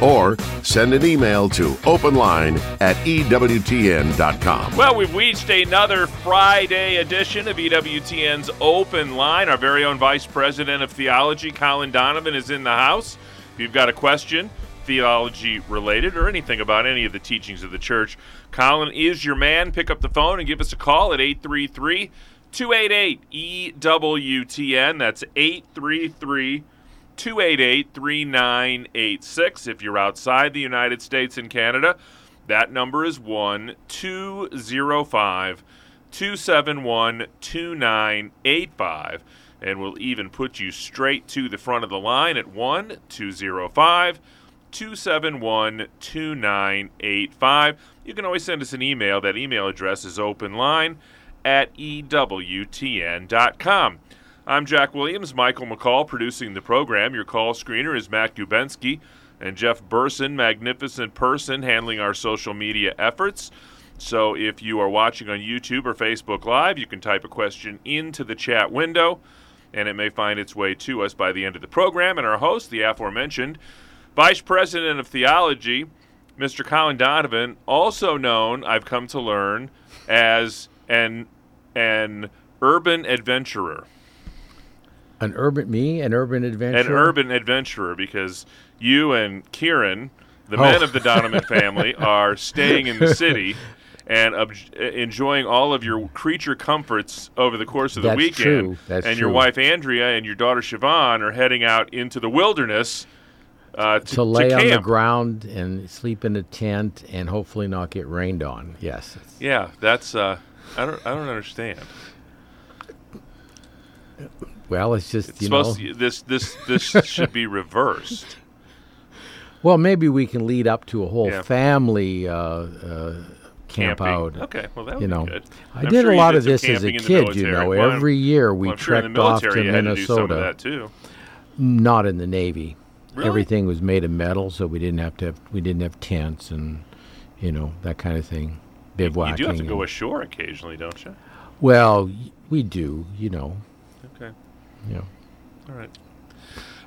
or send an email to openline at EWTN.com. Well, we've reached another Friday edition of EWTN's Open Line. Our very own Vice President of Theology, Colin Donovan, is in the house. If you've got a question, theology related, or anything about any of the teachings of the church, Colin is your man. Pick up the phone and give us a call at 833 288 EWTN. That's 833 288 3986. If you're outside the United States and Canada, that number is 1 205 271 2985. And we'll even put you straight to the front of the line at 1 205 271 2985. You can always send us an email. That email address is openline at EWTN.com. I'm Jack Williams, Michael McCall producing the program. Your call screener is Matt Gubensky and Jeff Burson, magnificent person, handling our social media efforts. So if you are watching on YouTube or Facebook Live, you can type a question into the chat window, and it may find its way to us by the end of the program. And our host, the aforementioned Vice President of Theology, Mr. Colin Donovan, also known, I've come to learn, as an an urban adventurer. An urban me, an urban adventure. An urban adventurer because you and Kieran, the Oh. men of the Donovan family, are staying in the city and ob- enjoying all of your creature comforts over the course of the That's weekend. true. That's and your wife Andrea and your daughter Siobhan are heading out into the wilderness uh, to, to lay on the ground and sleep in a tent and hopefully not get rained on. Yes. Yeah, that's uh, I don't I don't understand. Well, it's just It's you know. to, this this this should be reversed. Well, maybe we can lead up to a whole Yeah. family uh, uh, camp Camping. out. Okay, well that would You be know, good. I I'm did sure a lot did of this as a camping in the kid. You know, Well, every year we well, I'm sure trekked off to military you had to do some of Minnesota. too. Not in the Navy. Really? Everything was made of metal, so we didn't have to have we didn't have tents and you know that kind of thing. Bivouacking. You do have to go ashore occasionally, don't you? well, we do. You know. Okay. You know. All right.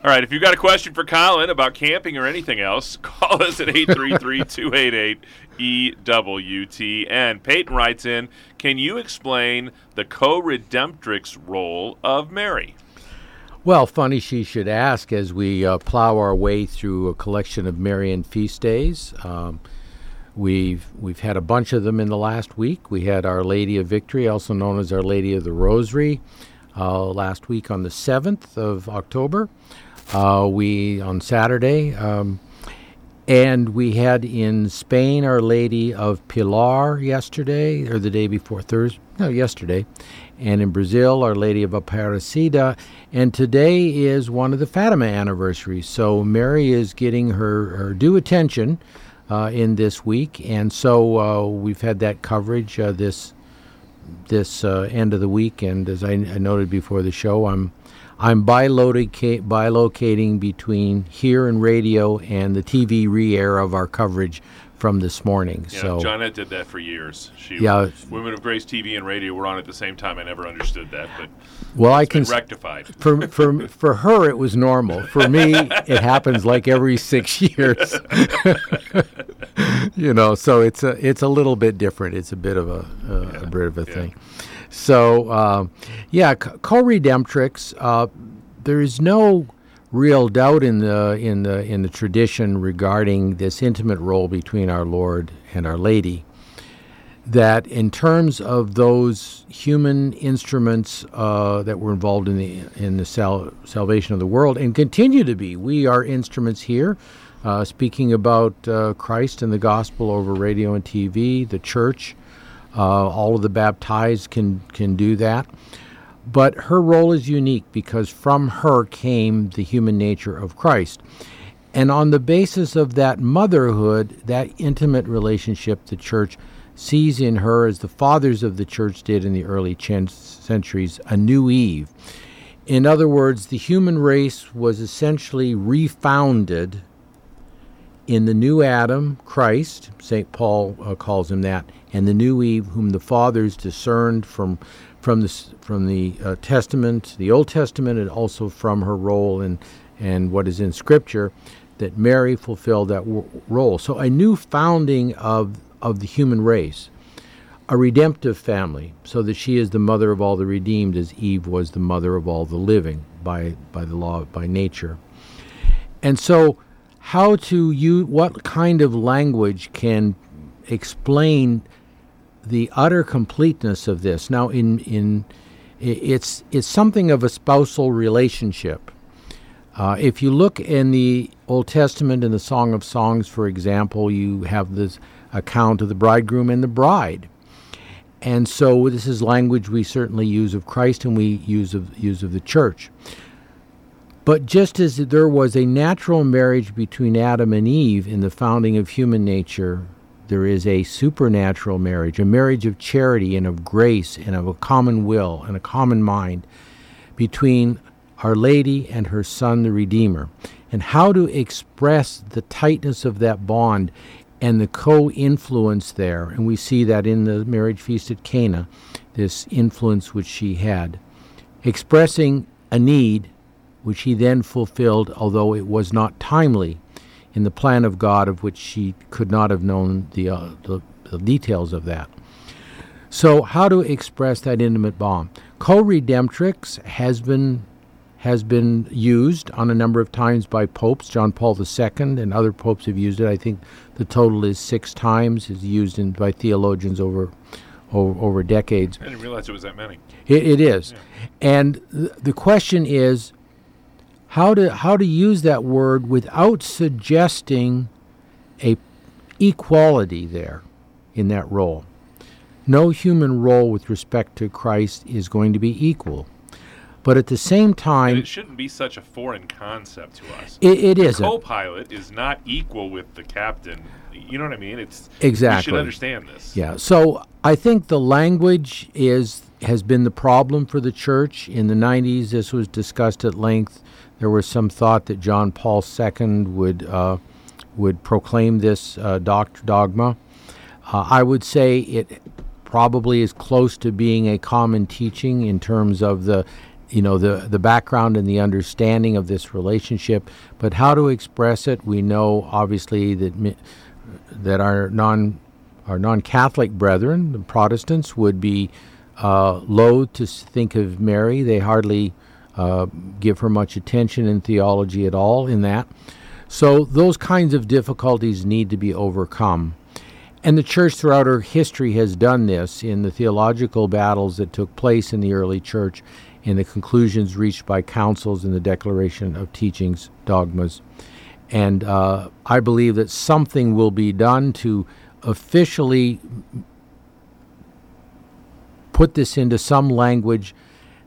All right. If you've got a question for Colin about camping or anything else, call us at 833 288 EWTN. Peyton writes in Can you explain the co redemptrix role of Mary? Well, funny she should ask as we uh, plow our way through a collection of Marian feast days. Um, we've we've had a bunch of them in the last week. We had Our Lady of Victory, also known as Our Lady of the Rosary, uh, last week on the seventh of October. Uh, we on Saturday, um, and we had in Spain Our Lady of Pilar yesterday, or the day before Thursday. No, yesterday. And in Brazil, Our Lady of Aparecida. And today is one of the Fatima anniversaries. So Mary is getting her, her due attention uh, in this week. And so uh, we've had that coverage uh, this this uh, end of the week. And as I, I noted before the show, I'm I'm biloca- bilocating between here and radio and the TV re-air of our coverage from this morning. Yeah, so Johnnette did that for years. She, Yeah. Women of Grace TV and radio were on at the same time. I never understood that, but well, I can rectified. for for for her it was normal. For me, it happens like every six years. you know, so it's a it's a little bit different. It's a bit of a a, a bit of a yeah. thing. So um, yeah, co-redemptrix. Uh, there is no real doubt in the in the in the tradition regarding this intimate role between our Lord and Our Lady that in terms of those human instruments uh, that were involved in the in the sal- salvation of the world and continue to be, we are instruments here. Uh, speaking about uh, Christ and the gospel over radio and TV, the church, uh, all of the baptized can can do that. But her role is unique because from her came the human nature of Christ. And on the basis of that motherhood, that intimate relationship, the church sees in her, as the fathers of the church did in the early centuries, a new Eve. In other words, the human race was essentially refounded in the new Adam, Christ, St. Paul uh, calls him that, and the new Eve, whom the fathers discerned from from the from the uh, Testament, the Old Testament, and also from her role in and what is in Scripture, that Mary fulfilled that w- role. So a new founding of of the human race, a redemptive family, so that she is the mother of all the redeemed, as Eve was the mother of all the living by by the law by nature. And so, how to use what kind of language can explain the utter completeness of this? Now, in in it's it's something of a spousal relationship. Uh, if you look in the Old Testament in the Song of Songs, for example, you have this account of the bridegroom and the bride. And so this is language we certainly use of Christ and we use of use of the church. But just as there was a natural marriage between Adam and Eve in the founding of human nature, there is a supernatural marriage, a marriage of charity and of grace and of a common will and a common mind between Our Lady and her Son, the Redeemer. And how to express the tightness of that bond and the co influence there. And we see that in the marriage feast at Cana, this influence which she had, expressing a need which he then fulfilled, although it was not timely in the plan of God, of which she could not have known the, uh, the, the details of that. So, how to express that intimate bond? Co redemptrix has been has been used on a number of times by popes. John Paul II and other popes have used it. I think the total is six times. is used in, by theologians over, over, over decades. I didn't realize it was that many. it, it is, yeah. and th- the question is how to how to use that word without suggesting a equality there in that role. No human role with respect to Christ is going to be equal. But at the same time, and it shouldn't be such a foreign concept to us. It, it is. A co-pilot is not equal with the captain. You know what I mean? It's exactly. You should understand this. Yeah. So I think the language is has been the problem for the church in the 90s. This was discussed at length. There was some thought that John Paul II would uh, would proclaim this uh, doct- dogma. Uh, I would say it probably is close to being a common teaching in terms of the you know the the background and the understanding of this relationship, but how to express it. We know obviously that that our non our non-Catholic brethren, the Protestants, would be uh, loath to think of Mary. They hardly uh, give her much attention in theology at all. In that, so those kinds of difficulties need to be overcome. And the church throughout her history has done this in the theological battles that took place in the early church in the conclusions reached by councils in the declaration of teachings, dogmas. And uh, I believe that something will be done to officially put this into some language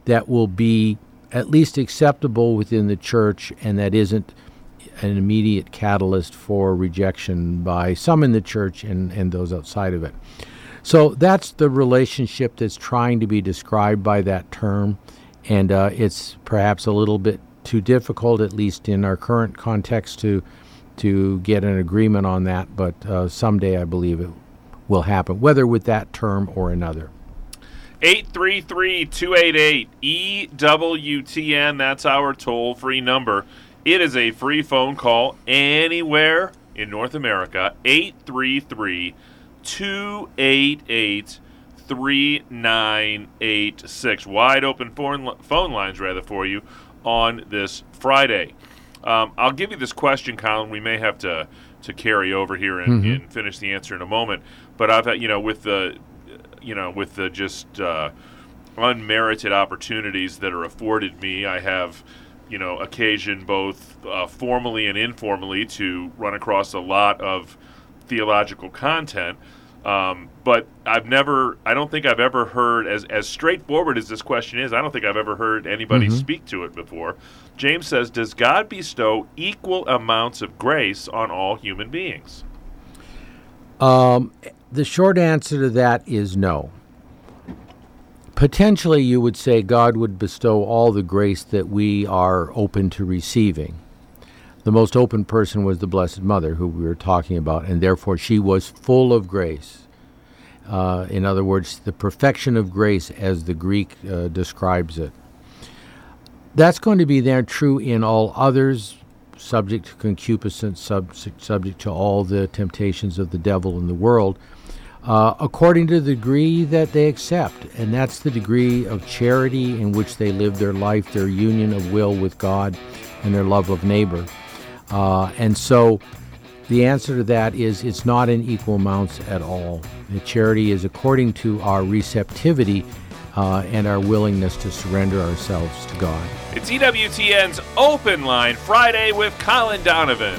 that will be at least acceptable within the church and that isn't an immediate catalyst for rejection by some in the church and, and those outside of it. So that's the relationship that's trying to be described by that term and uh, it's perhaps a little bit too difficult, at least in our current context, to to get an agreement on that. But uh, someday, I believe it will happen, whether with that term or another. 833-288-EWTN. That's our toll-free number. It is a free phone call anywhere in North America. 833 288 3986. Wide open phone, phone lines, rather, for you on this Friday. Um, I'll give you this question, Colin. We may have to, to carry over here and, mm-hmm. and finish the answer in a moment. But I've had, you know, with the, you know, with the just uh, unmerited opportunities that are afforded me, I have, you know, occasion both uh, formally and informally to run across a lot of theological content Um, but I've never, I don't think I've ever heard, as, as straightforward as this question is, I don't think I've ever heard anybody Mhm. speak to it before. James says, Does God bestow equal amounts of grace on all human beings? Um, the short answer to that is no. Potentially, you would say God would bestow all the grace that we are open to receiving. The most open person was the Blessed Mother, who we were talking about, and therefore she was full of grace. Uh, in other words, the perfection of grace, as the Greek uh, describes it. That's going to be there true in all others, subject to concupiscence, sub- subject to all the temptations of the devil in the world, uh, according to the degree that they accept. And that's the degree of charity in which they live their life, their union of will with God, and their love of neighbor. Uh, and so the answer to that is it's not in equal amounts at all. The charity is according to our receptivity uh, and our willingness to surrender ourselves to God. It's EWTN's Open Line Friday with Colin Donovan.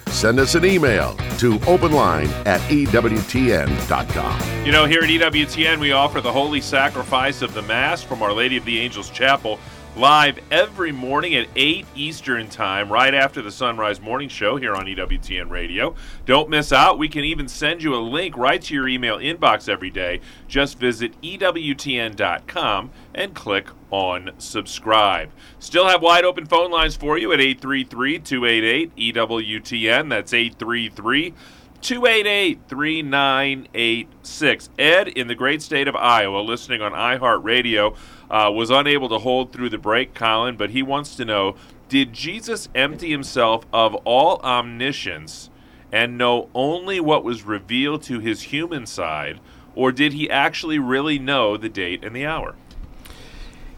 send us an email to openline at EWTN.com. You know, here at EWTN, we offer the holy sacrifice of the Mass from Our Lady of the Angels Chapel live every morning at 8 Eastern Time, right after the Sunrise Morning Show here on EWTN Radio. Don't miss out. We can even send you a link right to your email inbox every day. Just visit EWTN.com and click on subscribe. Still have wide open phone lines for you at 833 288 EWTN. That's 833 288 3986. Ed in the great state of Iowa, listening on iHeartRadio, uh, was unable to hold through the break, Colin, but he wants to know Did Jesus empty himself of all omniscience and know only what was revealed to his human side, or did he actually really know the date and the hour?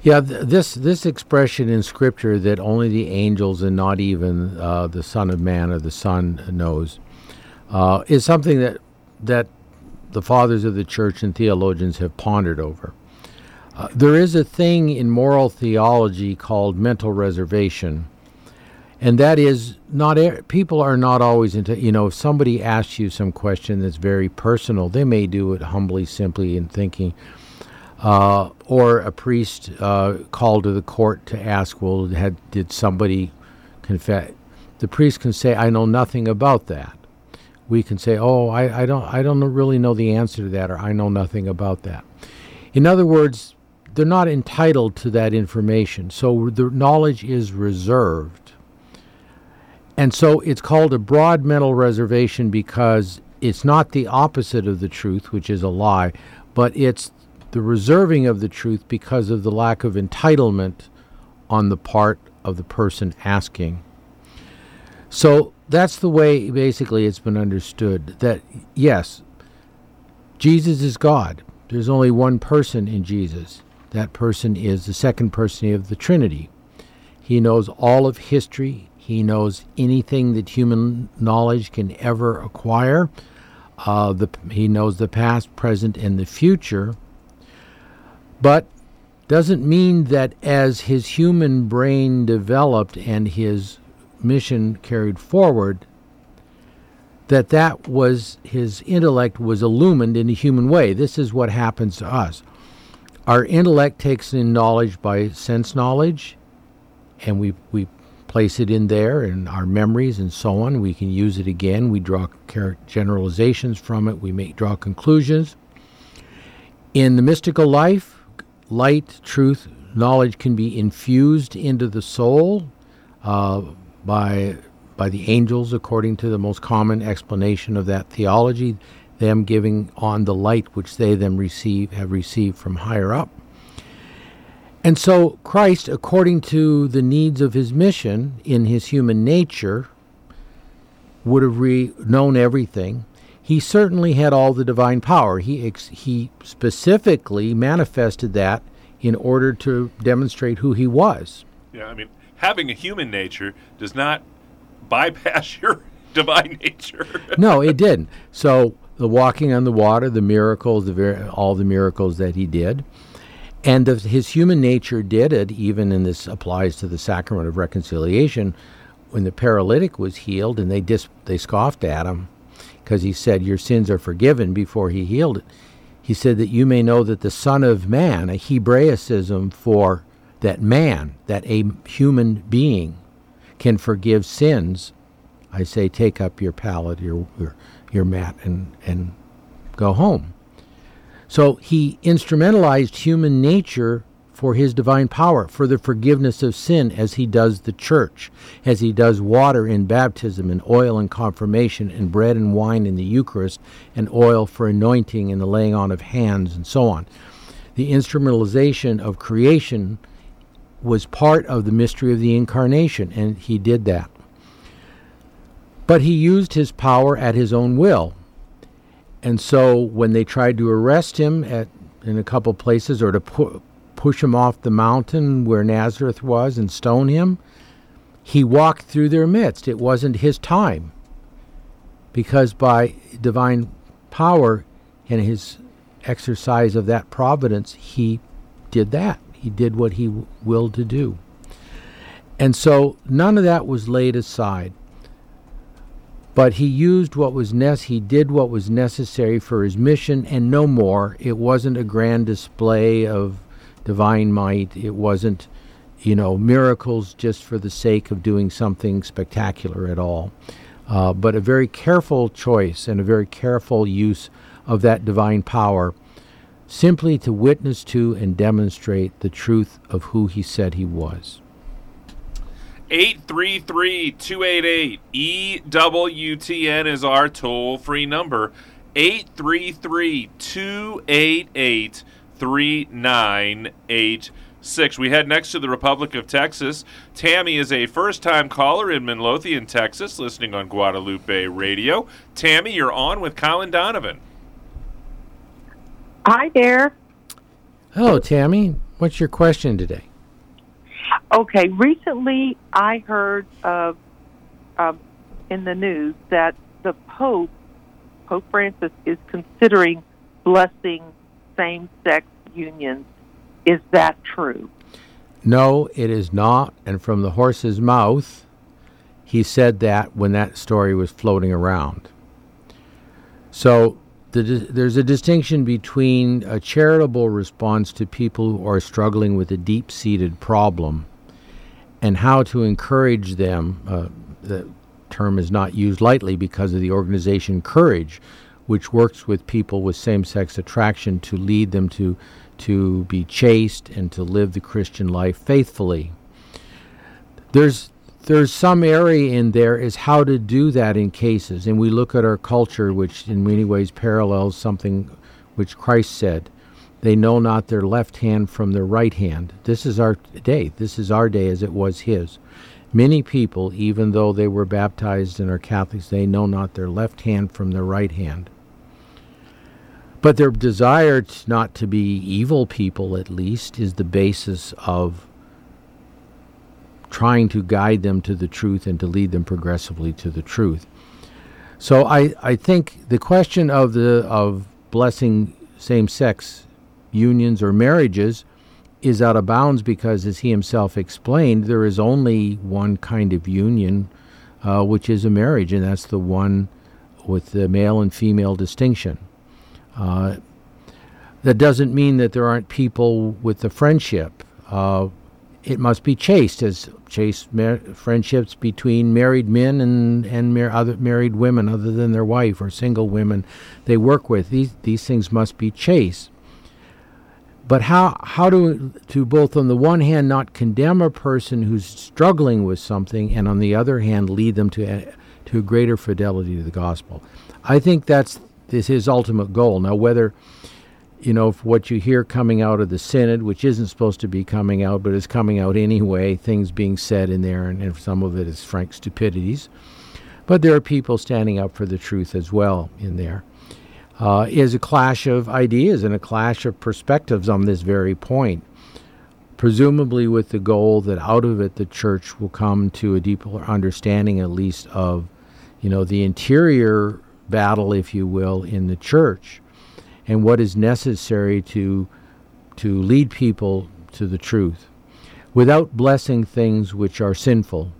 Yeah, th- this this expression in Scripture that only the angels and not even uh, the Son of Man or the Son knows uh, is something that that the fathers of the church and theologians have pondered over. Uh, there is a thing in moral theology called mental reservation, and that is not people are not always into. You know, if somebody asks you some question that's very personal, they may do it humbly, simply in thinking uh, or a priest uh, called to the court to ask, well, had, did somebody confess? The priest can say, I know nothing about that. We can say, oh, I, I don't, I don't really know the answer to that, or I know nothing about that. In other words, they're not entitled to that information, so the knowledge is reserved. And so it's called a broad mental reservation because it's not the opposite of the truth, which is a lie, but it's the reserving of the truth because of the lack of entitlement on the part of the person asking. So that's the way basically it's been understood that yes, Jesus is God. There's only one person in Jesus. That person is the second person of the Trinity. He knows all of history. He knows anything that human knowledge can ever acquire. Uh, the, he knows the past, present, and the future but doesn't mean that as his human brain developed and his mission carried forward that that was his intellect was illumined in a human way. This is what happens to us. Our intellect takes in knowledge by sense knowledge and we we place it in there in our memories and so on. We can use it again. We draw generalizations from it. We make draw conclusions. In the mystical life light, truth, knowledge can be infused into the soul uh, by by the angels, according to the most common explanation of that theology, them giving on the light which they them receive have received from higher up. And so Christ, according to the needs of his mission in his human nature, would have re- known everything. he certainly had all the divine power. He ex- he specifically manifested that in order to demonstrate who he was. Yeah, I mean, having a human nature does not bypass your divine nature. no, it didn't. So the walking on the water, the miracles, the ver- all the miracles that he did, and the, his human nature did it. Even and this applies to the sacrament of reconciliation, when the paralytic was healed, and they dis- they scoffed at him because he said, Your sins are forgiven before he healed it. He said that you may know that the Son of Man, a Hebraicism for that man, that a human being can forgive sins. I say, take up your pallet, your, your, your mat, and, and go home. So he instrumentalized human nature for his divine power, for the forgiveness of sin, as he does the church, as he does water in baptism, and oil in confirmation, and bread and wine in the Eucharist, and oil for anointing and the laying on of hands, and so on. The instrumentalization of creation was part of the mystery of the incarnation, and he did that. But he used his power at his own will. And so when they tried to arrest him at in a couple places or to pu- push him off the mountain where Nazareth was and stone him, he walked through their midst. It wasn't his time. Because by divine power and his exercise of that providence, he did that. He did what he willed to do. And so none of that was laid aside. But he used what was nec- he did what was necessary for his mission and no more. It wasn't a grand display of divine might. It wasn't, you know, miracles just for the sake of doing something spectacular at all. Uh, but a very careful choice and a very careful use of that divine power simply to witness to and demonstrate the truth of who he said he was. 833 288 EWTN is our toll free number. 833 288 3986. We head next to the Republic of Texas. Tammy is a first time caller in Midlothian, Texas, listening on Guadalupe Radio. Tammy, you're on with Colin Donovan. Hi there. Hello, Tammy. What's your question today? Okay, recently I heard of uh, in the news that the Pope, Pope Francis, is considering blessing same-sex unions. Is that true? No, it is not. And from the horse's mouth, he said that when that story was floating around. So the, there's a distinction between a charitable response to people who are struggling with a deep seated problem and how to encourage them. Uh, the term is not used lightly because of the organization Courage, which works with people with same sex attraction to lead them to, to be chaste and to live the Christian life faithfully. There's there's some area in there is how to do that in cases. And we look at our culture, which in many ways parallels something which Christ said. They know not their left hand from their right hand. This is our day. This is our day as it was his. Many people, even though they were baptized and are Catholics, they know not their left hand from their right hand. But their desire not to be evil people, at least, is the basis of trying to guide them to the truth and to lead them progressively to the truth. So I, I think the question of the of blessing same sex unions or marriages is out of bounds because as he himself explained, there is only one kind of union, uh, which is a marriage, and that's the one with the male and female distinction. Uh, that doesn't mean that there aren't people with the friendship. Uh, it must be chaste, as chaste mar- friendships between married men and and mar- other married women, other than their wife or single women they work with. These these things must be chaste. But how how to to both on the one hand not condemn a person who's struggling with something, and on the other hand lead them to a, to a greater fidelity to the gospel. I think that's this his ultimate goal. Now whether you know, what you hear coming out of the synod, which isn't supposed to be coming out, but is coming out anyway, things being said in there, and, and some of it is frank stupidities. but there are people standing up for the truth as well in there. Uh, is a clash of ideas and a clash of perspectives on this very point, presumably with the goal that out of it the church will come to a deeper understanding, at least, of you know the interior battle, if you will, in the church, and what is necessary to to lead people to the truth, without blessing things which are sinful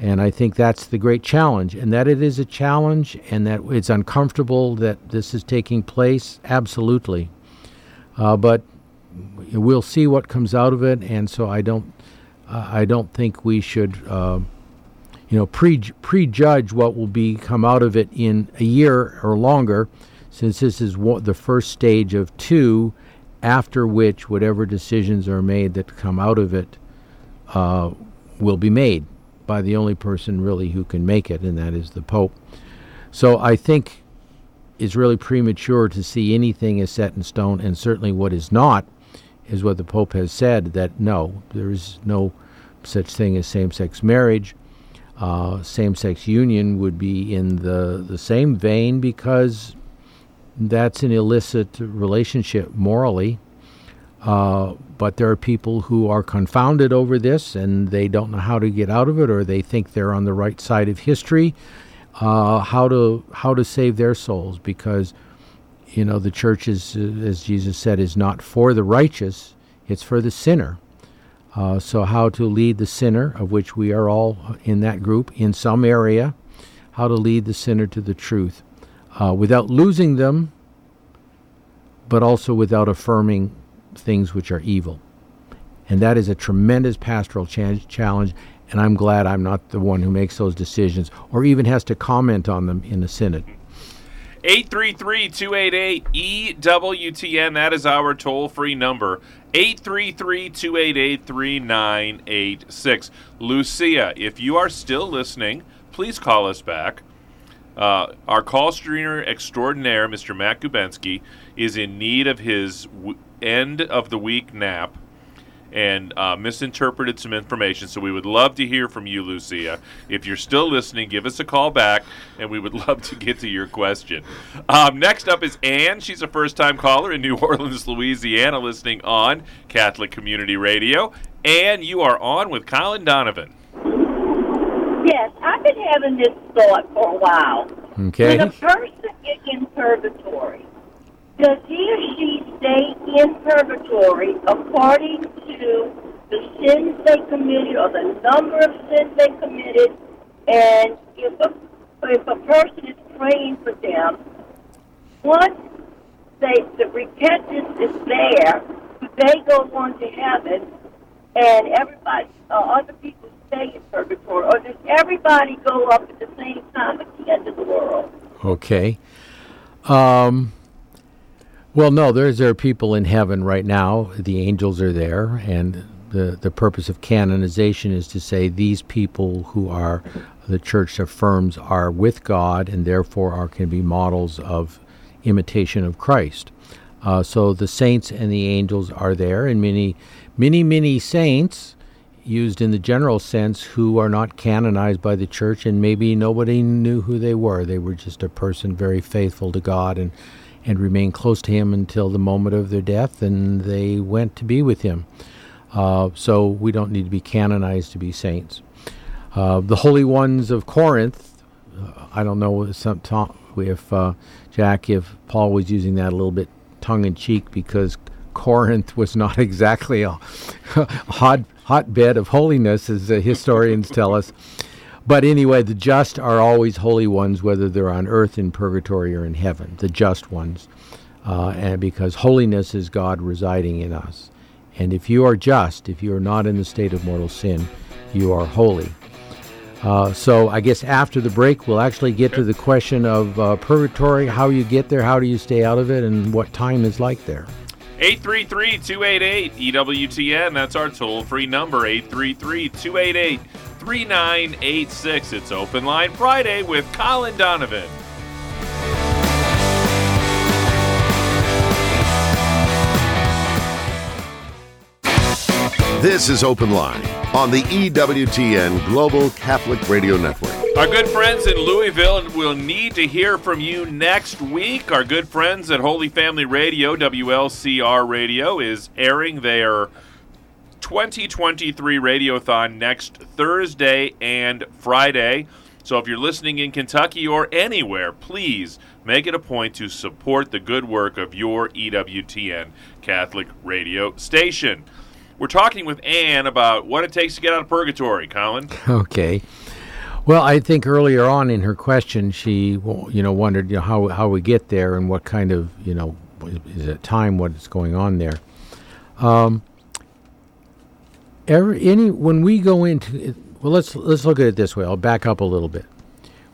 and I think that's the great challenge, and that it is a challenge, and that it's uncomfortable that this is taking place. Absolutely, uh, but we'll see what comes out of it. And so I don't, uh, I don't think we should, uh, you know, pre prejudge what will be come out of it in a year or longer, since this is the first stage of two, after which whatever decisions are made that come out of it uh, will be made by the only person really who can make it, and that is the Pope. So I think it's really premature to see anything as set in stone, and certainly what is not is what the Pope has said that no, there is no such thing as same sex marriage. Uh, same sex union would be in the, the same vein because that's an illicit relationship morally. Uh, but there are people who are confounded over this and they don't know how to get out of it or they think they're on the right side of history. Uh, how to how to save their souls because you know the church is as Jesus said is not for the righteous it's for the sinner uh, so how to lead the sinner of which we are all in that group in some area how to lead the sinner to the truth uh, without losing them but also without affirming things which are evil. And that is a tremendous pastoral ch- challenge, and I'm glad I'm not the one who makes those decisions or even has to comment on them in the synod. 833-288-EWTN, that is our toll-free number. 833-288-3986. Lucia, if you are still listening, please call us back. Uh, our call screener extraordinaire, Mr. Matt Gubensky, is in need of his w- end of the week nap and uh, misinterpreted some information. So we would love to hear from you, Lucia. If you're still listening, give us a call back, and we would love to get to your question. Um, next up is Anne. She's a first time caller in New Orleans, Louisiana, listening on Catholic Community Radio. Ann, you are on with Colin Donovan. I've been having this thought for a while. Okay. When a person is in purgatory, does he or she stay in purgatory according to the sins they committed or the number of sins they committed? And if a, if a person is praying for them, once they, the repentance is there, they go on to heaven, and everybody, uh, other people stay in purgatory, or does everybody go up at the same time at the end of the world? Okay. Um, well, no, there's there are people in heaven right now. The angels are there, and the the purpose of canonization is to say these people who are the church affirms are with God, and therefore are can be models of imitation of Christ. Uh, so the saints and the angels are there, and many, many, many saints used in the general sense who are not canonized by the church, and maybe nobody knew who they were. They were just a person very faithful to God and and remained close to him until the moment of their death, and they went to be with him. Uh, so we don't need to be canonized to be saints. Uh, the holy ones of Corinth, uh, I don't know some if uh, Jack, if Paul was using that a little bit tongue in cheek because Corinth was not exactly a hot hotbed of holiness, as the historians tell us. But anyway, the just are always holy ones, whether they're on earth, in purgatory, or in heaven, the just ones. Uh, and because holiness is God residing in us. And if you are just, if you are not in the state of mortal sin, you are holy. Uh, so I guess after the break, we'll actually get to the question of uh, purgatory, how you get there, how do you stay out of it, and what time is like there. 833 288 EWTN. That's our toll free number, 833 288 3986. It's Open Line Friday with Colin Donovan. This is Open Line on the EWTN Global Catholic Radio Network. Our good friends in Louisville will need to hear from you next week. Our good friends at Holy Family Radio, WLCR Radio, is airing their 2023 Radiothon next Thursday and Friday. So if you're listening in Kentucky or anywhere, please make it a point to support the good work of your EWTN Catholic radio station. We're talking with Anne about what it takes to get out of purgatory, Colin. Okay. Well, I think earlier on in her question, she you know wondered you know, how how we get there and what kind of you know is it time what is going on there. Um, every any when we go into well, let's let's look at it this way. I'll back up a little bit.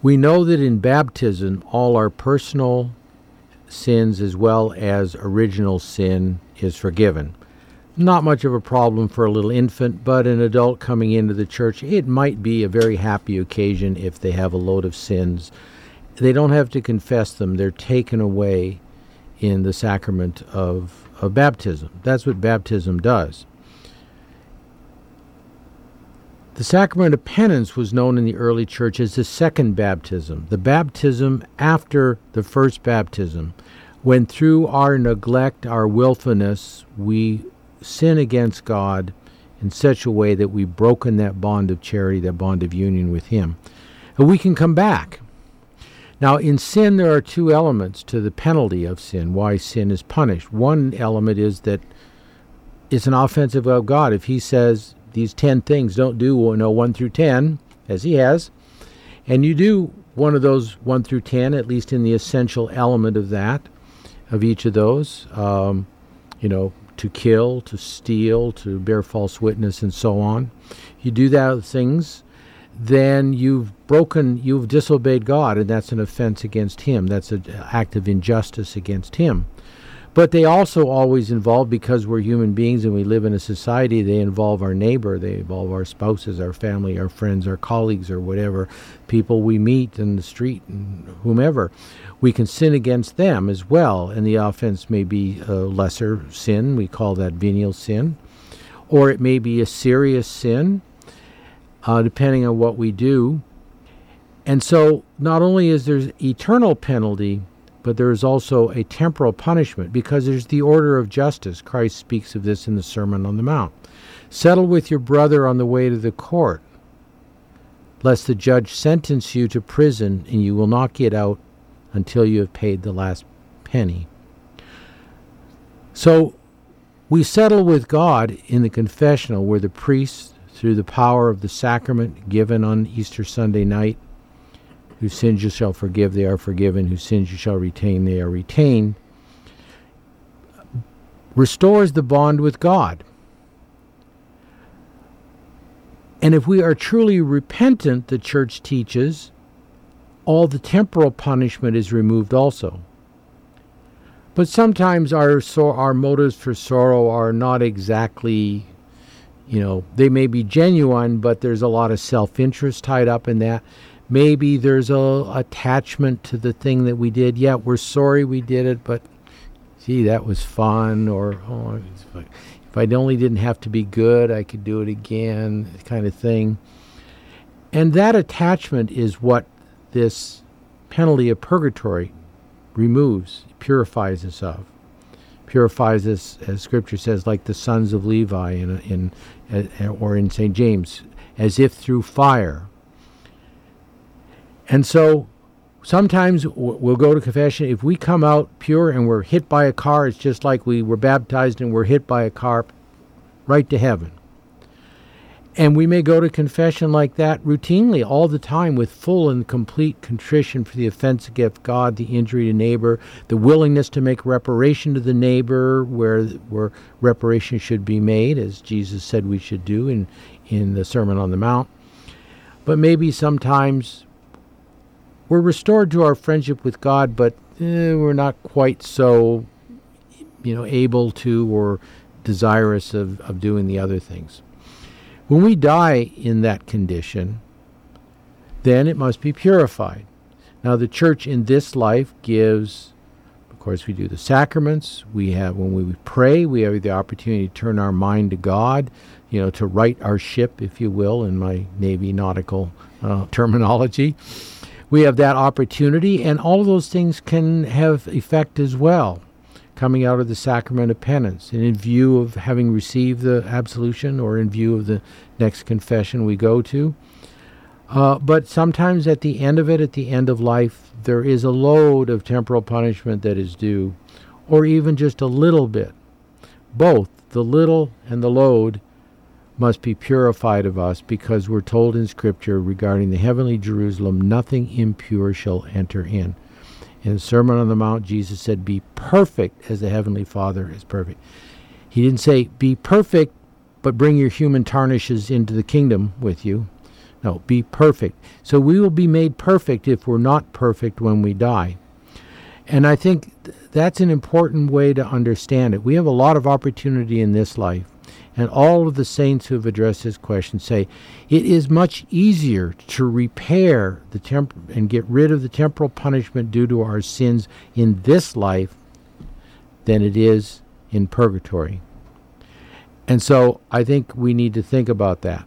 We know that in baptism, all our personal sins as well as original sin is forgiven not much of a problem for a little infant, but an adult coming into the church, it might be a very happy occasion if they have a load of sins. They don't have to confess them, they're taken away in the sacrament of, of baptism. That's what baptism does. The sacrament of penance was known in the early church as the second baptism, the baptism after the first baptism, when through our neglect, our willfulness, we sin against God in such a way that we've broken that bond of charity, that bond of union with Him. And we can come back. Now, in sin, there are two elements to the penalty of sin, why sin is punished. One element is that it's an offensive of God. If He says these 10 things, don't do you know, 1 through 10, as He has, and you do one of those 1 through 10, at least in the essential element of that, of each of those, um, you know, to kill, to steal, to bear false witness, and so on. You do those things, then you've broken, you've disobeyed God, and that's an offense against Him. That's an act of injustice against Him. But they also always involve, because we're human beings and we live in a society, they involve our neighbor, they involve our spouses, our family, our friends, our colleagues, or whatever, people we meet in the street, and whomever we can sin against them as well, and the offense may be a lesser sin. We call that venial sin. Or it may be a serious sin, uh, depending on what we do. And so, not only is there eternal penalty, but there is also a temporal punishment because there's the order of justice. Christ speaks of this in the Sermon on the Mount. Settle with your brother on the way to the court, lest the judge sentence you to prison and you will not get out until you have paid the last penny. So we settle with God in the confessional where the priest, through the power of the sacrament given on Easter Sunday night, whose sins you shall forgive, they are forgiven, whose sins you shall retain, they are retained, restores the bond with God. And if we are truly repentant, the church teaches, all the temporal punishment is removed also. But sometimes our our motives for sorrow are not exactly, you know, they may be genuine, but there's a lot of self-interest tied up in that. Maybe there's a attachment to the thing that we did. Yeah, we're sorry we did it, but gee, that was fun. Or oh, if I only didn't have to be good, I could do it again, kind of thing. And that attachment is what this penalty of purgatory removes, purifies us of. Purifies us, as Scripture says, like the sons of Levi in, in, in or in St. James, as if through fire. And so sometimes we'll go to confession. If we come out pure and we're hit by a car, it's just like we were baptized and we're hit by a car right to heaven. And we may go to confession like that routinely all the time with full and complete contrition for the offense against God, the injury to neighbor, the willingness to make reparation to the neighbor where where reparation should be made, as Jesus said we should do in, in the Sermon on the Mount. But maybe sometimes we're restored to our friendship with God, but eh, we're not quite so you know able to or desirous of, of doing the other things. When we die in that condition, then it must be purified. Now, the church in this life gives, of course, we do the sacraments. We have when we pray, we have the opportunity to turn our mind to God, you know, to right our ship, if you will, in my Navy nautical uh, terminology. We have that opportunity, and all those things can have effect as well, coming out of the sacrament of penance, and in view of having received the absolution, or in view of the next confession we go to. Uh, but sometimes at the end of it, at the end of life, there is a load of temporal punishment that is due, or even just a little bit. Both the little and the load must be purified of us because we're told in Scripture regarding the heavenly Jerusalem, nothing impure shall enter in. In the Sermon on the Mount, Jesus said, Be perfect as the Heavenly Father is perfect. He didn't say, Be perfect, but bring your human tarnishes into the kingdom with you. No, be perfect. So we will be made perfect if we're not perfect when we die. And I think th- that's an important way to understand it. We have a lot of opportunity in this life. And all of the saints who have addressed this question say it is much easier to repair the temp- and get rid of the temporal punishment due to our sins in this life than it is in purgatory. And so I think we need to think about that.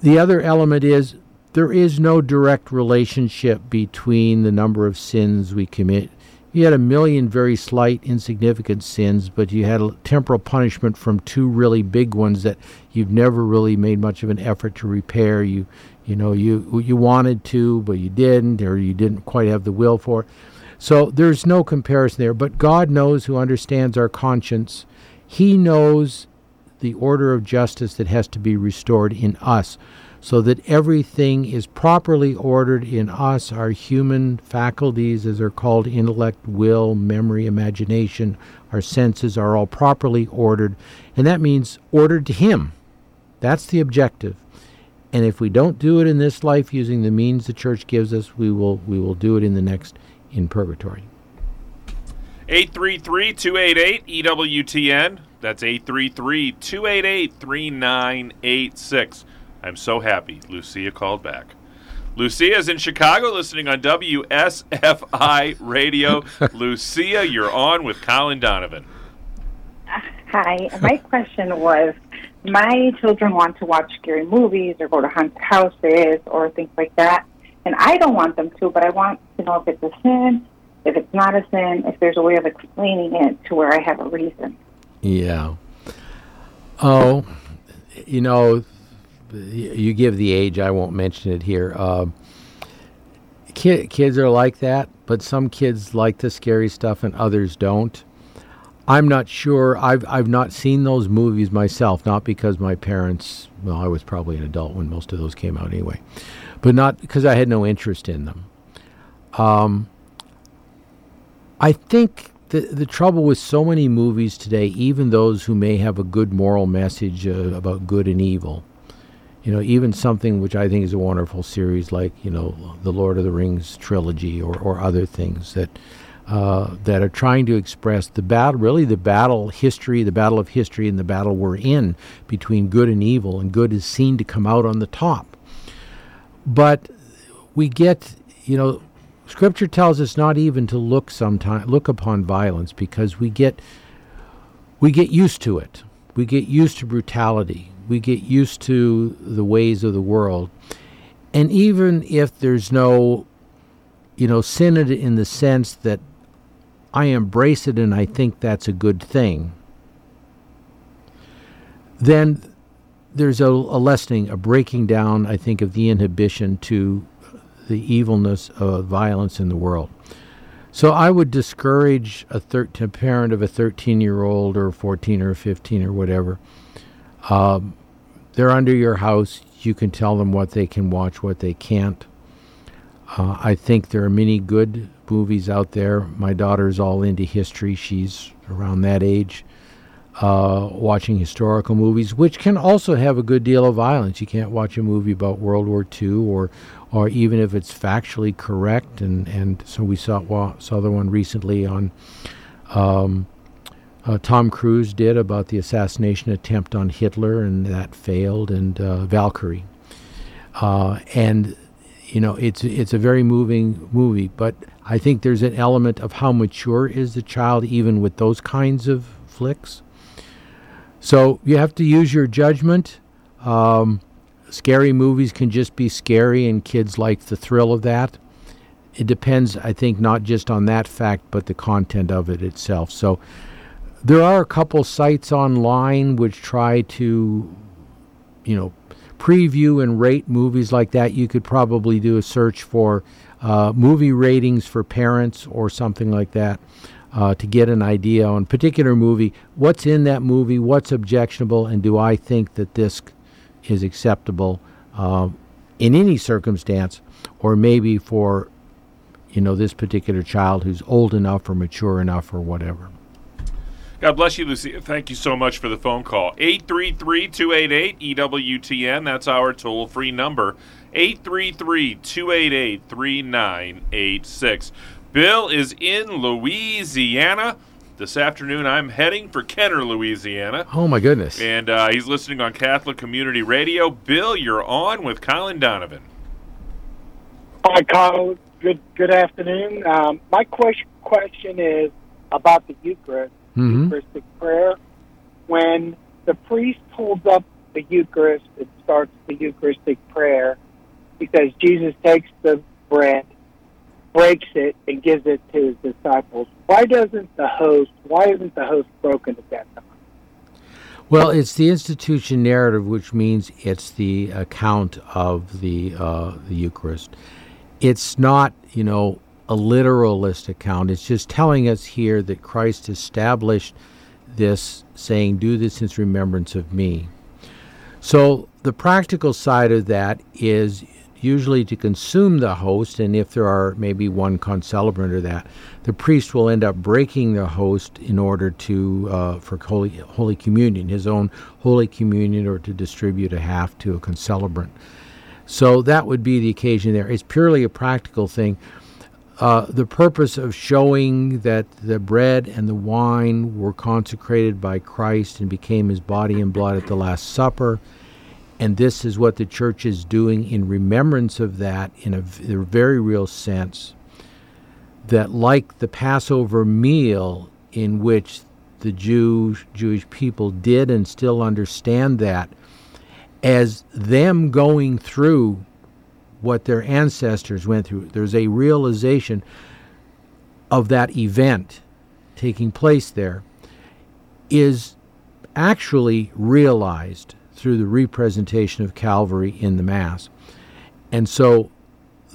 The other element is there is no direct relationship between the number of sins we commit. You had a million very slight, insignificant sins, but you had a temporal punishment from two really big ones that you've never really made much of an effort to repair. You, you know, you you wanted to, but you didn't, or you didn't quite have the will for it. So there's no comparison there. But God knows, who understands our conscience. He knows the order of justice that has to be restored in us so that everything is properly ordered in us, our human faculties, as they're called intellect, will, memory, imagination, our senses are all properly ordered. And that means ordered to Him. That's the objective. And if we don't do it in this life using the means the church gives us, we will we will do it in the next in purgatory. 833-288-EWTN. That's 833-288-3986. I'm so happy Lucia called back. Lucia's in Chicago listening on WSFI radio. Lucia, you're on with Colin Donovan. Hi. My question was my children want to watch scary movies or go to haunted houses or things like that. And I don't want them to, but I want to know if it's a sin, if it's not a sin, if there's a way of explaining it to where I have a reason. Yeah. Oh, you know, you give the age, I won't mention it here. Uh, kid, kids are like that, but some kids like the scary stuff and others don't. I'm not sure. I've I've not seen those movies myself, not because my parents. Well, I was probably an adult when most of those came out anyway, but not because I had no interest in them. Um, I think the the trouble with so many movies today, even those who may have a good moral message uh, about good and evil, you know, even something which I think is a wonderful series like you know the Lord of the Rings trilogy or or other things that uh, that are trying to express the battle, really the battle history, the battle of history, and the battle we're in between good and evil, and good is seen to come out on the top. But we get, you know, Scripture tells us not even to look sometime look upon violence because we get we get used to it. We get used to brutality. We get used to the ways of the world. And even if there's no you know, sin in the sense that I embrace it and I think that's a good thing, then there's a, a lessening, a breaking down, I think, of the inhibition to the evilness of violence in the world. So I would discourage a, thir- a parent of a 13 year old or 14 or 15 or whatever. Um, they're under your house. You can tell them what they can watch, what they can't. Uh, I think there are many good movies out there. My daughter's all into history. She's around that age, uh, watching historical movies, which can also have a good deal of violence. You can't watch a movie about World War II or, or even if it's factually correct. And, and so we saw saw the one recently on um, uh, Tom Cruise did about the assassination attempt on Hitler, and that failed. And uh, Valkyrie, uh, and you know, it's it's a very moving movie. But I think there's an element of how mature is the child, even with those kinds of flicks. So you have to use your judgment. Um, scary movies can just be scary, and kids like the thrill of that. It depends, I think, not just on that fact, but the content of it itself. So there are a couple sites online which try to, you know, preview and rate movies like that. You could probably do a search for uh, movie ratings for parents or something like that. Uh, to get an idea on a particular movie, what's in that movie, what's objectionable, and do I think that this is acceptable uh, in any circumstance, or maybe for you know this particular child who's old enough or mature enough or whatever. God bless you, Lucy. Thank you so much for the phone call. 833 288 EWTN. That's our toll free number. 833 288 3986. Bill is in Louisiana. This afternoon, I'm heading for Kenner, Louisiana. Oh, my goodness. And uh, he's listening on Catholic Community Radio. Bill, you're on with Colin Donovan. Hi, Colin. Good good afternoon. Um, my question question is about the Eucharist, Mhm. Eucharistic prayer. When the priest holds up the Eucharist and starts the Eucharistic prayer, he says Jesus takes the bread, breaks it, and gives it to his disciples. Why doesn't the host? Why isn't the host broken at that time? Well, it's the institution narrative, which means it's the account of the uh, the Eucharist. It's not, you know, a literalist account. It's just telling us here that Christ established this, saying, "Do this in remembrance of me." So the practical side of that is usually to consume the host, and if there are maybe one concelebrant or that, the priest will end up breaking the host in order to uh, for holy holy communion, his own holy communion, or to distribute a half to a concelebrant. So that would be the occasion there. It's purely a practical thing. Uh, the purpose of showing that the bread and the wine were consecrated by Christ and became his body and blood at the Last Supper. And this is what the church is doing in remembrance of that in a, very real sense. That, like the Passover meal, in which the Jews, Jewish people did and still understand that, as them going through what their ancestors went through. There's a realization of that event taking place there is actually realized through the representation of Calvary in the Mass. And so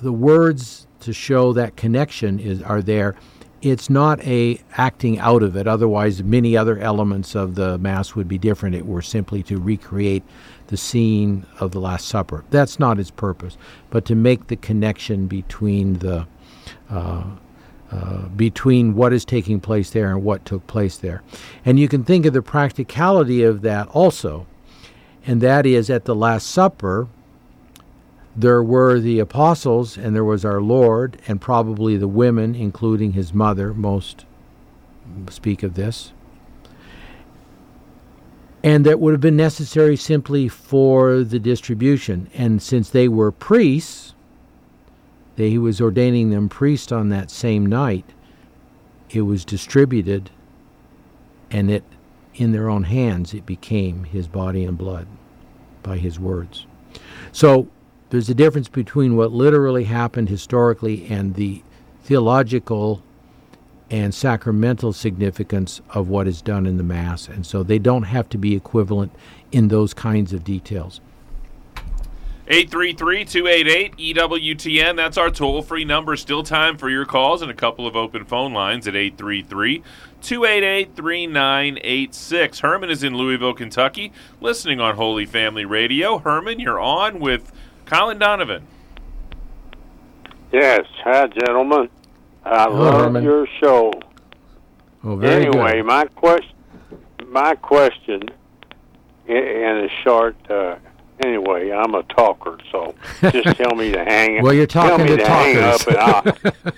the words to show that connection is are there. It's not a acting out of it. Otherwise, many other elements of the Mass would be different. It were simply to recreate the scene of the Last Supper. That's not its purpose, but to make the connection between the uh, uh, between what is taking place there and what took place there. And you can think of the practicality of that also, and that is at the Last Supper, there were the apostles and there was our Lord, and probably the women, including his mother, most speak of this. And that would have been necessary simply for the distribution. And since they were priests, they, he was ordaining them priests on that same night. It was distributed, and it, in their own hands, it became his body and blood by his words. So there's a difference between what literally happened historically and the theological and sacramental significance of what is done in the Mass. And so they don't have to be equivalent in those kinds of details. 833-288-EWTN. That's our toll-free number. Still time for your calls and a couple of open phone lines at 833-288-3986. Herman is in Louisville, Kentucky, listening on Holy Family Radio. Herman, you're on with Colin Donovan. Yes, hi, gentlemen. I Hello, love Herman. your show. Oh, very anyway, good. my question, my question, in a short. Uh, anyway, I'm a talker, so just tell me to hang. Well, you're talking to to hang up, talkers. and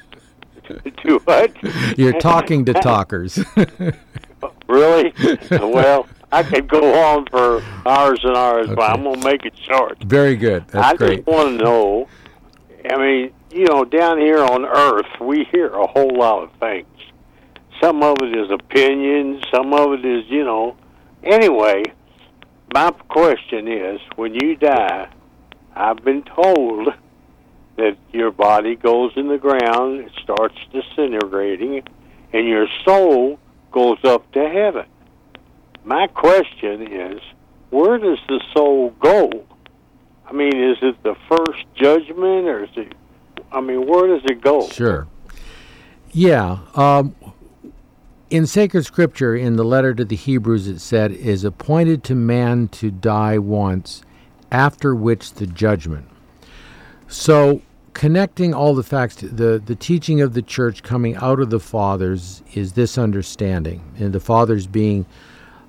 I'll do what? You're talking to talkers. Really? well, I could go on for hours and hours, but I'm gonna make it short. very good. That's I great. just want to know I mean, you know, down here on Earth, we hear a whole lot of things. Some of it is opinion, some of it is, you know. Anyway, my question is when you die, I've been told that your body goes in the ground, it starts disintegrating, and your soul goes up to heaven. My question is where does the soul go? I mean, is it the first judgment, or is it? I mean, where does it go? Sure. Yeah. Um, in sacred scripture, in the letter to the Hebrews, it said, "Is appointed to man to die once, after which the judgment." So, connecting all the facts, the the teaching of the church coming out of the fathers is this understanding, and the fathers being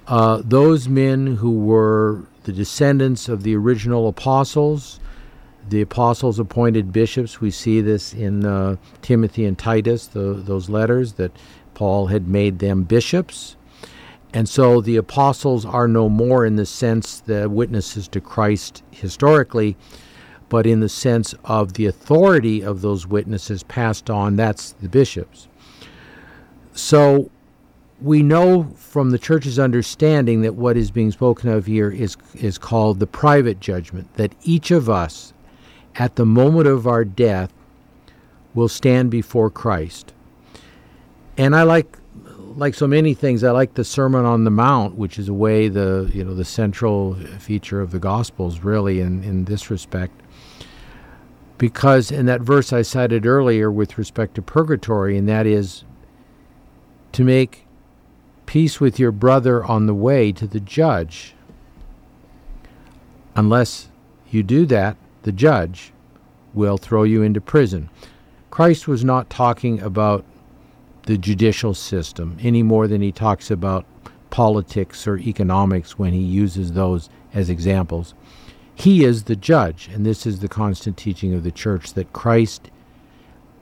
uh, those men who were the descendants of the original apostles. The apostles appointed bishops. We see this in uh, Timothy and Titus, the, those letters that Paul had made them bishops. And so the apostles are no more in the sense the witnesses to Christ historically, but in the sense of the authority of those witnesses passed on, that's the bishops. So we know from the church's understanding that what is being spoken of here is, is called the private judgment, that each of us, at the moment of our death, will stand before Christ. And I like like so many things, I like the Sermon on the Mount, which is a way the you know the central feature of the Gospels, really, in, in this respect. Because in that verse I cited earlier with respect to purgatory, and that is to make peace with your brother on the way to the judge. Unless you do that, the judge will throw you into prison. Christ was not talking about the judicial system any more than he talks about politics or economics when he uses those as examples. He is the judge, and this is the constant teaching of the church that Christ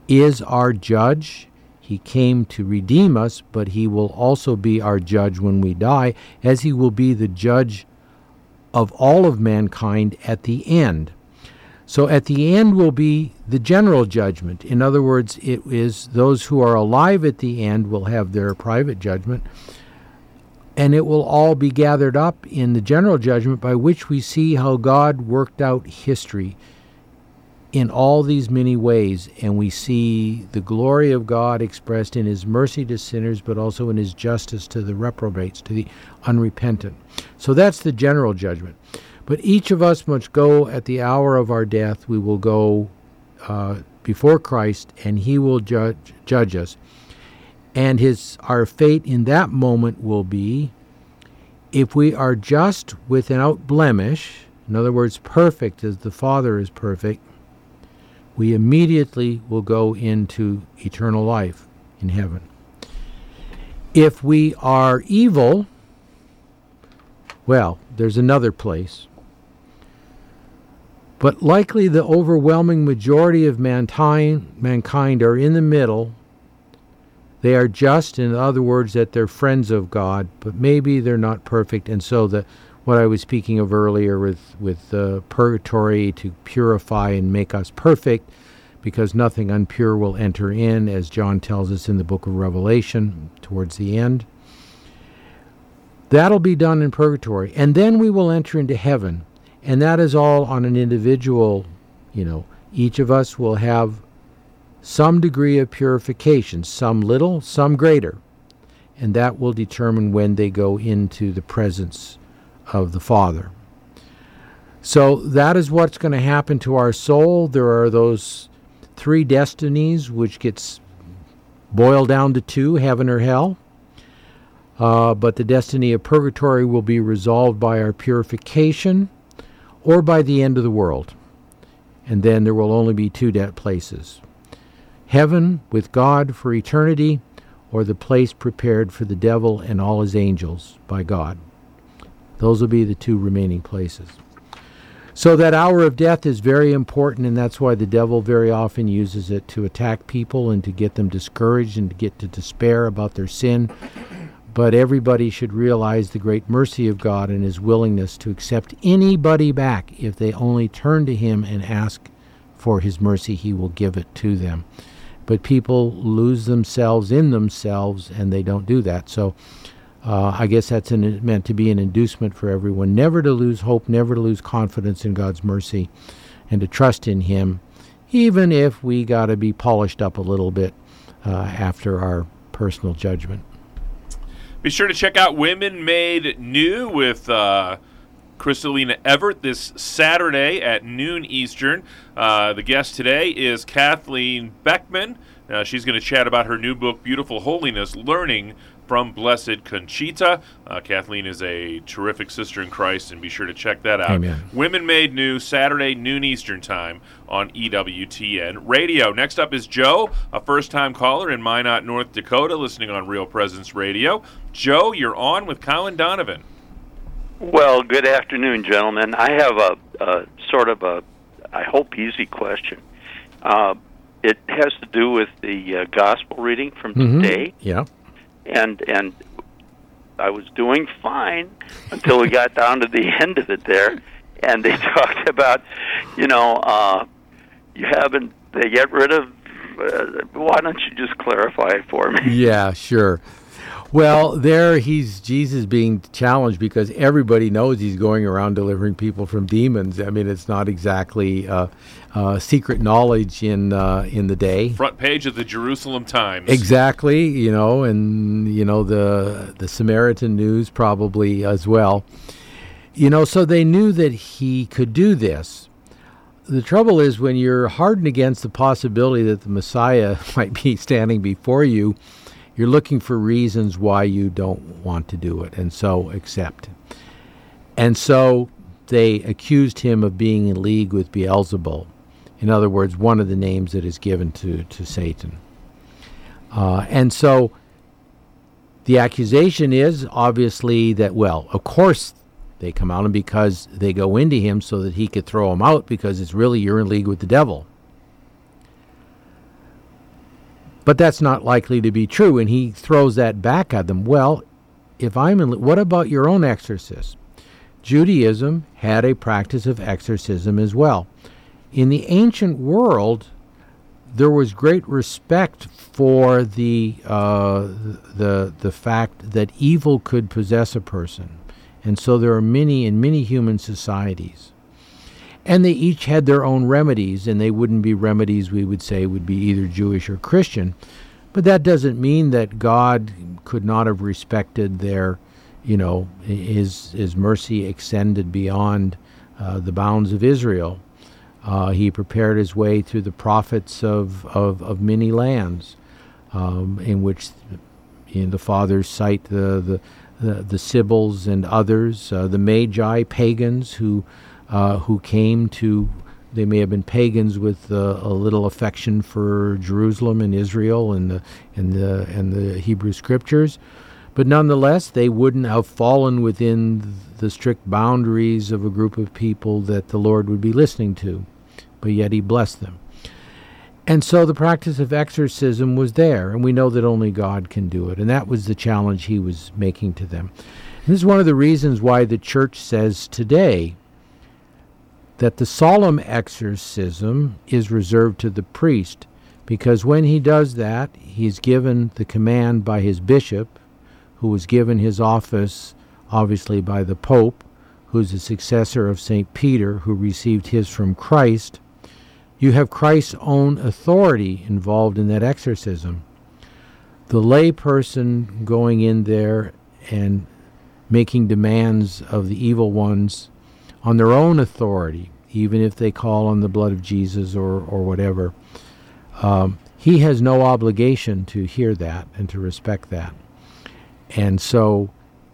is our judge he came to redeem us, but He will also be our judge when we die, as He will be the judge of all of mankind at the end. So at the end will be the general judgment. In other words, it is those who are alive at the end will have their private judgment, and it will all be gathered up in the general judgment by which we see how God worked out history in all these many ways, and we see the glory of God expressed in His mercy to sinners, but also in His justice to the reprobates, to the unrepentant. So that's the general judgment. But each of us must go at the hour of our death, we will go uh, before Christ, and He will judge, judge us. And his our fate in that moment will be if we are just without blemish, in other words, perfect as the Father is perfect, we immediately will go into eternal life in heaven. If we are evil, well, there's another place. But likely the overwhelming majority of mankind, mankind are in the middle. They are just, in other words, that they're friends of God, but maybe they're not perfect, and so the what I was speaking of earlier with with uh, purgatory to purify and make us perfect, because nothing unpure will enter in, as John tells us in the book of Revelation towards the end. That'll be done in purgatory, and then we will enter into heaven, and that is all on an individual. You know, each of us will have some degree of purification, some little, some greater, and that will determine when they go into the presence of the Father. So that is what's going to happen to our soul. There are those three destinies, which gets boiled down to two heaven or hell. Uh, but the destiny of purgatory will be resolved by our purification or by the end of the world. And then there will only be two dead places heaven with God for eternity, or the place prepared for the devil and all his angels by God. Those will be the two remaining places. So that hour of death is very important, and that's why the devil very often uses it to attack people and to get them discouraged and to get to despair about their sin. But everybody should realize the great mercy of God and his willingness to accept anybody back if they only turn to him and ask for his mercy he will give it to them. But people lose themselves in themselves and they don't do that. So uh, I guess that's an, meant to be an inducement for everyone never to lose hope, never to lose confidence in God's mercy, and to trust in Him, even if we got to be polished up a little bit uh, after our personal judgment. Be sure to check out Women Made New with uh, Crystalina Evert this Saturday at noon Eastern. Uh, the guest today is Kathleen Beckman. Uh, she's going to chat about her new book, Beautiful Holiness Learning from Blessed Conchita. Uh, Kathleen is a terrific sister in Christ, and be sure to check that out. Amen. Women Made New, Saturday, noon Eastern Time on EWTN Radio. Next up is Joe, a first time caller in Minot, North Dakota, listening on Real Presence Radio. Joe, you're on with Colin Donovan. Well, good afternoon, gentlemen. I have a, a sort of a, I hope, easy question. Uh, it has to do with the uh, gospel reading from Mhm. today, Yeah. And and I was doing fine until we got down to the end of it there, and they talked about, you know, uh, you haven't. They get rid of. Uh, why don't you just clarify it for me? Yeah, sure. Well, there he's Jesus being challenged because everybody knows he's going around delivering people from demons. I mean, it's not exactly uh, uh, secret knowledge in uh, in the day. Front page of the Jerusalem Times. Exactly, you know, and you know the the Samaritan news probably as well. You know, so they knew that he could do this. The trouble is when you're hardened against the possibility that the Messiah might be standing before you, you're looking for reasons why you don't want to do it, and so accept. And so they accused him of being in league with Beelzebul. In other words, one of the names that is given to, to Satan. Uh, and so the accusation is obviously that, well, of course they come out and because they go into him so that he could throw him out because it's really you're in league with the devil. But that's not likely to be true, and he throws that back at them. Well, if I'm in, what about your own exorcist? Judaism had a practice of exorcism as well. In the ancient world, there was great respect for the uh, the the fact that evil could possess a person, and so there are many in many human societies, and they each had their own remedies, and they wouldn't be remedies we would say would be either Jewish or Christian, but that doesn't mean that God could not have respected their, you know, his his mercy extended beyond uh, the bounds of Israel. Uh, he prepared his way through the prophets of, of, of many lands, um, in which know, the fathers cite the, the, the, the Sibyls and others, uh, the Magi, pagans who, uh, who came to, they may have been pagans with uh, a little affection for Jerusalem and Israel and the, and, the, and the Hebrew scriptures. But nonetheless, they wouldn't have fallen within the strict boundaries of a group of people that the Lord would be listening to, but yet He blessed them. And so the practice of exorcism was there, and we know that only God can do it, and that was the challenge He was making to them. And this is one of the reasons why the church says today that the solemn exorcism is reserved to the priest, because when he does that, he is given the command by his bishop, who was given his office obviously by the Pope, who's the successor of St. Peter, who received his from Christ. You have Christ's own authority involved in that exorcism. The lay person going in there and making demands of the evil ones on their own authority, even if they call on the blood of Jesus or, or whatever, um, he has no obligation to hear that and to respect that. And so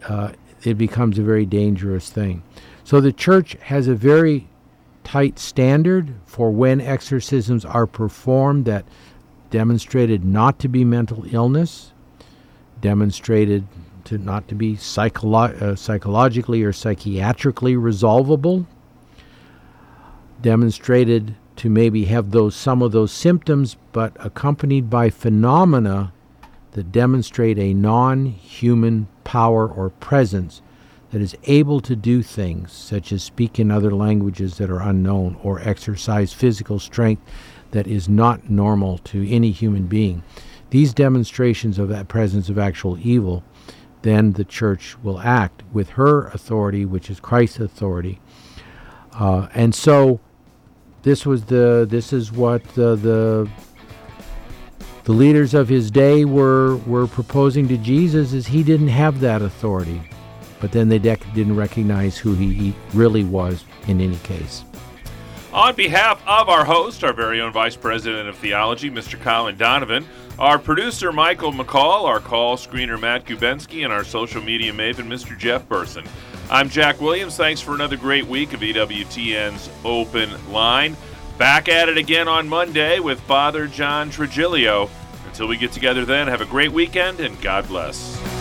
uh, it becomes a very dangerous thing. So the church has a very tight standard for when exorcisms are performed that demonstrated not to be mental illness, demonstrated to not to be psycholo- uh, psychologically or psychiatrically resolvable, demonstrated to maybe have those some of those symptoms but accompanied by phenomena that demonstrate a non-human power or presence that is able to do things such as speak in other languages that are unknown or exercise physical strength that is not normal to any human being. These demonstrations of that presence of actual evil, then the church will act with her authority, which is Christ's authority. Uh, and so this was the this is what the, the the leaders of his day were were proposing to Jesus is he didn't have that authority but then they dec- didn't recognize who he really was in any case. On behalf of our host, our very own Vice President of Theology, Mr. Colin Donovan, our producer, Michael McCall, our call screener, Matt Gubensky, and our social media maven, Mr. Jeff Burson. I'm Jack Williams. Thanks for another great week of EWTN's Open Line. Back at it again on Monday with Father John Trigilio. Until we get together then, have a great weekend and God bless.